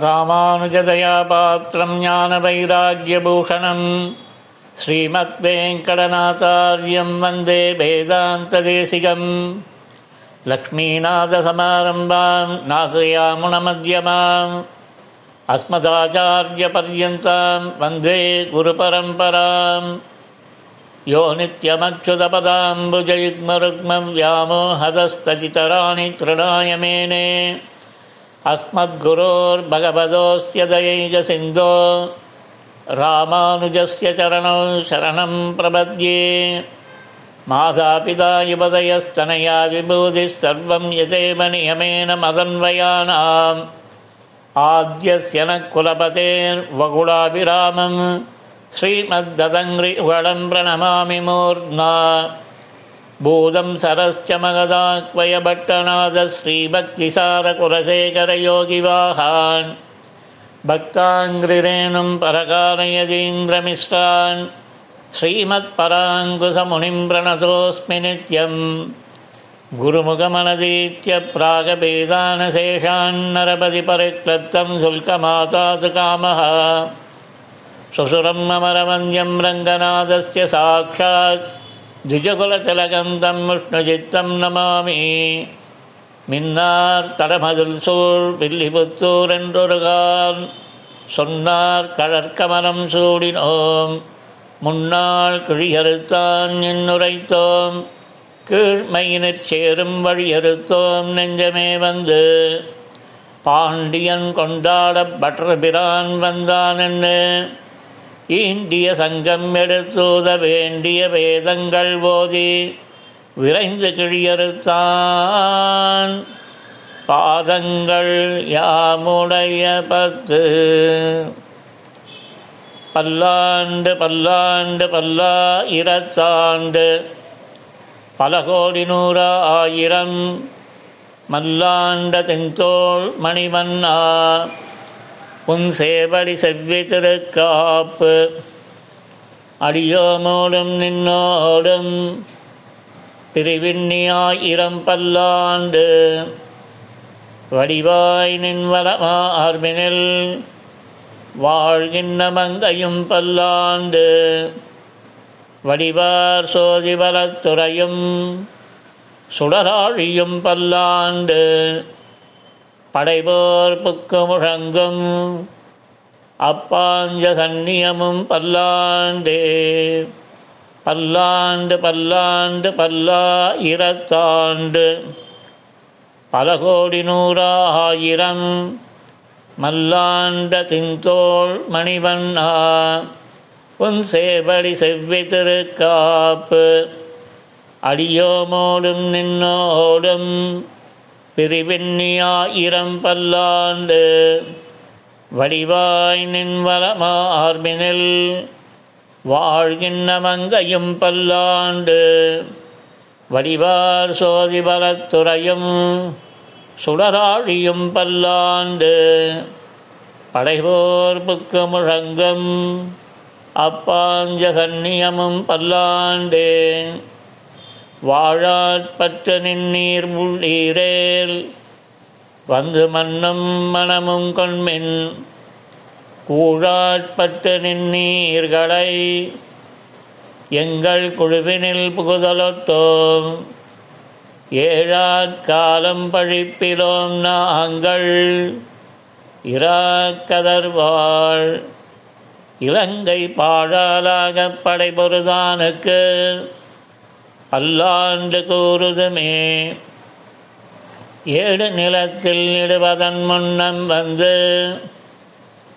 रामानुजदयापात्रं ज्ञानवैराग्यभूषणम् श्रीमद्वेङ्कटनाचार्यं वन्दे वेदान्तदेशिकम् लक्ष्मीनाथसमारम्भां नासयामुणमद्य माम् अस्मदाचार्यपर्यन्तां वन्दे गुरुपरम्पराम् यो नित्यमच्युतपदाम्बुजयुग्मरुग्मव्यामोहतस्तचितराणि तृणाय मेने अस्मद्गुरोर्भगवतोऽस्य दयैकसिन्धो रामानुजस्य चरणौ शरणं प्रपद्ये। मातापिता युवदयस्तनया विभूतिः सर्वं यतेव नियमेन मदन्वयानाम्। आद्यस्य न कुलपतेर्वकुलाभिरामं श्रीमद्ददङ्घ्रिवलं प्रणमामि मूर्ध्ना भूदं सरश्च मगदाक्वयभट्टनाथश्रीभक्तिसारकुलशेखरयोगिवाहान् भक्ताङ्क्रिरेणुं परकारयदीन्द्रमिश्रान् श्रीमत्पराङ्कुशमुनिं प्रणतोऽस्मि नित्यं गुरुमुखमनदीत्य प्रागपेदानशेषान्नरपति परिक्लप्तं शुल्कमाता तु कामः मम रमन्यं रङ्गनाथस्य साक्षात् திஜகுலதிலகம் தம் விஷ்ணு சித்தம் நமாமி. மின்னார் தடமதில் சூழ் வில்லிபுத்தூர் என்றொருகான். சொன்னார் கடற்கமலம் சூடினோம். முன்னாள் கிழியறுத்தான் என்னுரைத்தோம் கீழ்மையினர் சேரும் வழியறுத்தோம் நெஞ்சமே வந்து. பாண்டியன் கொண்டாட பட்டர்பிரான் வந்தான் என்ன ஈண்டிய சங்கம் எடுத்தூத வேண்டிய வேதங்கள் போதி விரைந்து கிழியறுத்தான். பாதங்கள் யாமுடைய பத்து. பல்லாண்டு பல்லாண்டு பல்லா இரத்தாண்டு. பல கோடி நூறு ஆயிரம். மல்லாண்ட தென்தோள் மணிமன்னா உன் சேவடி செவ்வி அடியோமோடும் நின்னோடும் பிரிவின்னியாயிரம் பல்லாண்டு. வடிவாய் நின்வரமா ஆர்மினில் வாழ்கின்ற மங்கையும் பல்லாண்டு. வடிவார் சோதிவரத்துறையும் சுடராழியும் பல்லாண்டு. படைபோர் புக்கு முழங்கும் அப்பாஞ்ச சந்நியமும் பல்லாண்டே பல்லாண்டு பல்லாண்டு பல்லா இரத்தாண்டு. பல கோடி நூறாயிரம் மல்லாண்ட தின்தோள் மணிவண்ணா உன் சேவடி செவ்வி திருக்காப்பு. அடியோமோடும் நின்னோடும் பிரிவெண்ணியாயிரம் பல்லாண்டு வடிவாய் நின்வரமா ஆர்மினில் வாழ்கின்ற மங்கையும் பல்லாண்டு வடிவார் சோதிபலத்துறையும் சுடராழியும் பல்லாண்டு. படைபோர் புக்கு முழங்கும் அப்பாஞ்சகன்னியமும் பல்லாண்டே. வாழாட்பற்ற நின்னீர் உள்ளீரேல். வந்து மன்னம் மனமும் கொண்மின். கூழாட்பற்ற நின்னீர்களை எங்கள் குழுவினில் புகுதலொட்டோம் ஏழாட்காலம் பழிப்பிலோம் நாங்கள். இராக்கதர்வாள் இலங்கை பாழாலாக படைபொருதானுக்கு. அல்லாண்டு கூறுதுமே. ஏடு நிலத்தில் இடுவதன் முன்னம் வந்து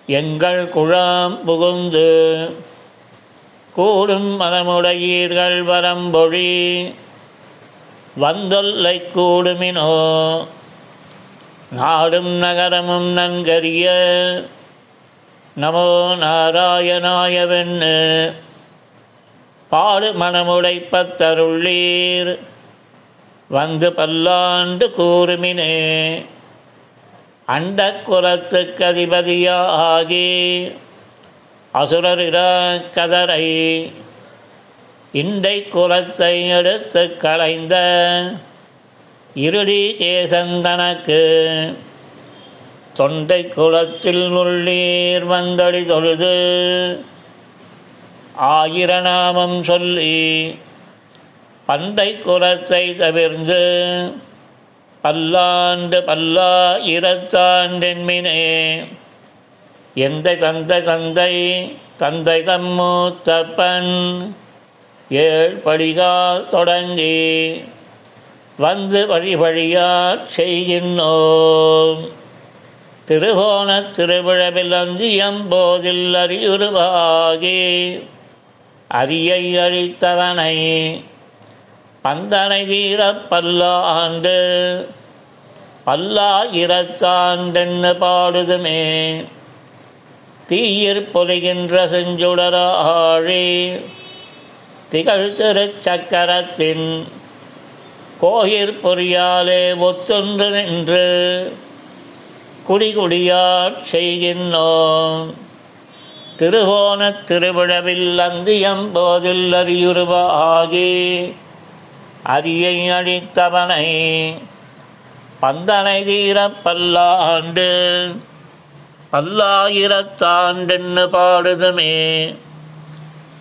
எங்கள் குழாம் புகுந்து கூடும் மனமுடையீர்கள் வரம்பொழி வந்தொல்லை கூடுமினோ. நாடும் நகரமும் நன்கரிய நமோ நாராயணாயவென்னு. பாடு மனமுடைப்பத்தருள்ளீர் வந்து பல்லாண்டு கூறுமினே அண்ட குலத்துக்கு அதிபதியாகி அசுரரிட கதரை இண்டை குலத்தை எடுத்து களைந்த இருடி கேசந்தனக்கு தொண்டை குலத்தில் உள்ளீர் வந்தடி தொழுது ஆயிரநாமம் சொல்லி பந்தை குலத்தை தவிர்ந்து பல்லாண்டு பல்லா இரத்தாண்டென்மினே எந்த தந்தை தந்தை தந்தை தம்மூத்தப்பன் ஏழ் படிகால் தொடங்கி வந்து வழி வழியாற் செய்கின்றோம். திருவோண திருவிழவில் அந்தியம்போதில் அறியுருவாகி அரியை அழித்தவனை பந்தனை தீரப் பல்லாண்டு. பல்லாயிரத்தாண்டென்னு பாடுதுமே. தீயிற் பொலிகின்ற செஞ்சுடராழி. திகழ் திருச்சக்கரத்தின் கோயிற் பொறியாலே ஒத்தொன்று நின்று குடிகுடியாற் செய்கின்றோம். திருவோணத் திருவிழவில் அந்தியம்போதில் அறியுருவ ஆகி அரியை அழித்தவனை பந்தனை தீர பல்லாண்டு பல்லாயிரத்தாண்டென்னு பாடுதுமே.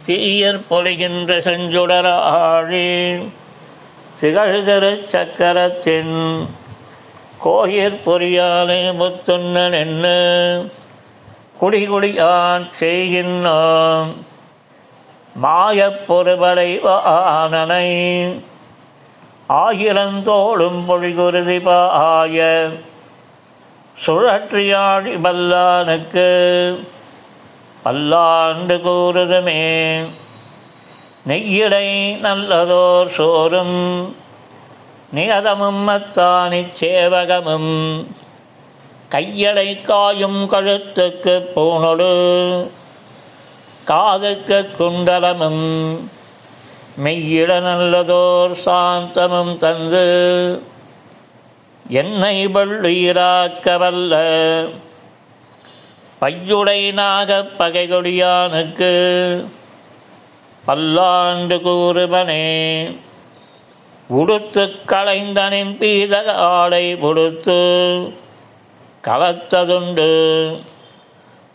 தீயர் பொழிகின்ற செஞ்சுடர ஆழி திகழ்தரு சக்கரத்தின் கோயிற் பொறியாலே முத்துண்ணன் என்ன குடிகுடியான் செய்கின்றோம் மாயப் பொறுபடை ஆனனை ஆயிரந்தோடும் பொழிகுருதி பாய. சுழற்றியாடி பல்லானுக்கு பல்லாண்டு கூறுதுமே. நெய்யிடை நல்லதோர் சோறும் நியதமும் மத்தானிச் சேவகமும். கையலை காயும் கழுத்துக்கு பூணொடு. காதுக்கு குண்டலமும் மெய்யிட நல்லதோர் சாந்தமும் தந்து. என்னை பள்ளுயிராக்க வல்ல பையுடை நாகப் பகைகொடியானுக்கு. பல்லாண்டு கூறுவனே உடுத்து களைந்தனின் பீத ஆடை உடுத்து. கலத்ததுண்டு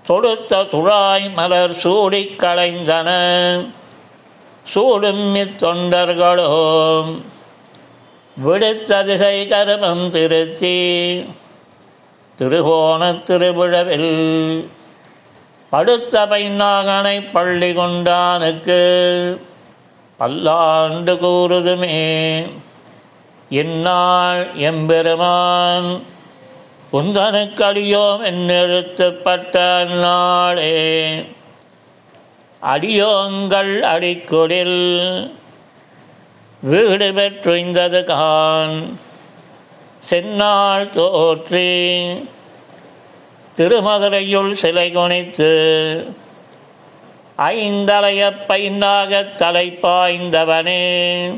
தொடுத்த துழாய் மலர் சூடி களைந்தன. சூடும் இத்தொண்டர்களும் விடுத்த திசை கருமம் திருத்தி. திருகோண திருவிழவில் படுத்த பைநாகனை பள்ளி கொண்டானுக்கு. பல்லாண்டு கூறுதுமே. இந்நாள் எம்பெருமான் உந்தனுக்கு அடியோம் நாளே. அடியோங்கள் அடிக்குடில் வீடு பெற்றுய்ந்தது கான். செந்நாள் தோற்றி திருமதுரையுள் சிலை குனித்து ஐந்தலைய பைந்தாகத் தலை பாய்ந்தவனே.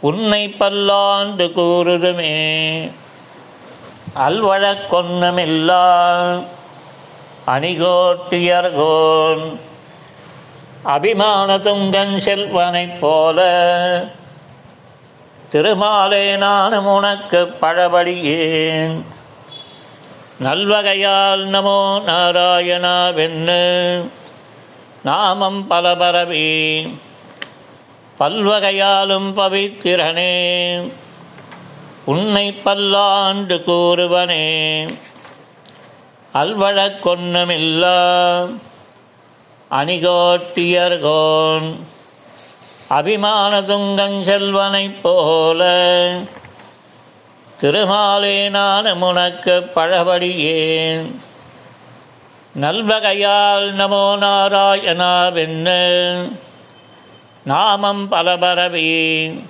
உன்னை பல்லாண்டு கூறுதுமே. அல்வழக் கொன்னமில்லா அணிகோட்டியர்கோன். அபிமான துங்கன் செல்வனைப் போல. திருமாலே நானும் உனக்கு பழபடியேன். நல்வகையால் நமோ நாராயணாவென்னு. நாமம் பல பரவி பல்வகையாலும் பவித்திரனே. உன்னை பல்லாண்டு கூறுவனே. அல்வழக் கொன்னமில்லா அணிகோட்டியர்கோன் அபிமான துங்கஞ்செல்வனைப் போல. திருமாலே நானும் உனக்கு பழபடியேன் நல்வகையால் நமோ நாராயணாவென்னு நாமம் பலபரவி.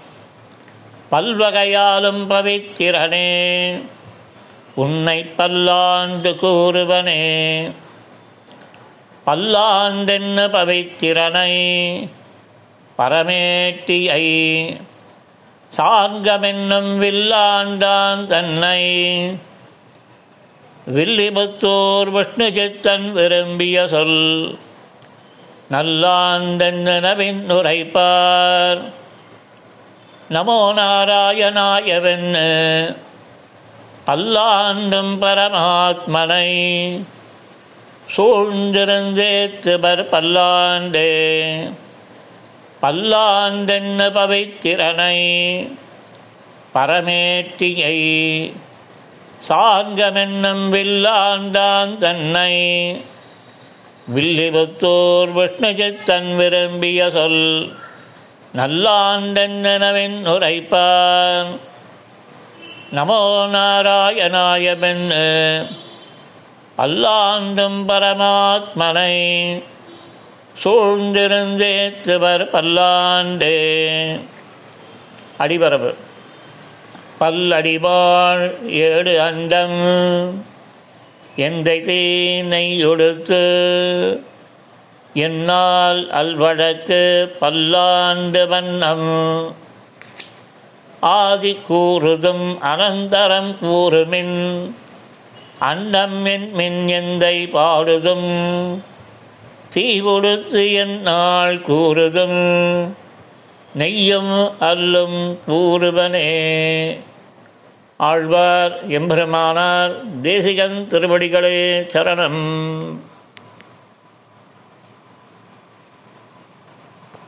பல்வகையாலும் பவித்திரனே. உன்னை பல்லாண்டு கூறுவனே. பல்லாண்டென்ன பவித்திரனை. பரமேட்டியை சார்கமென்னும் வில்லாண்டான் தன்னை. வில்லிபுத்தூர் விஷ்ணுஜித்தன் விரும்பிய சொல் நல்லாண்டென்னு நவின் உரைப்பார். நமோ நாராயணாயவென்னு பல்லாண்டும் பரமாத்மனை சூழ்ந்திருந்தேத்துபர் பல்லாண்டே. பல்லாண்டென்ன பவைத்திறனை பரமேட்டியை சாங்கமென்னும் வில்லாண்டான் தன்னை. வில்லிபுத்தூர் விஷ்ணுஜித்தன் விரும்பிய சொல் நல்லாண்டென்னவென் உரைப்பான். நமோ நாராயணாயமென்னு அல்லாண்டும் பரமாத்மனை சூழ்ந்திருந்தேத்துவர் பல்லாண்டே. அடிபரவு பல்லடிவாள் ஏழு அண்டம். எந்தை தீனை ஒடுத்து என்னால் அல்வழக்கு பல்லாண்டு வண்ணம். ஆதி கூறுதும் அனந்தரம் கூறுமின் அன்னம் என் மின் எந்தை பாடுதும். தீவுடுத்து என்னால் கூறுதும் நெய்யும் அல்லும் கூறுவனே. ஆழ்வார் எம்பெருமானார் தேசிகன் திருவடிகளே சரணம்.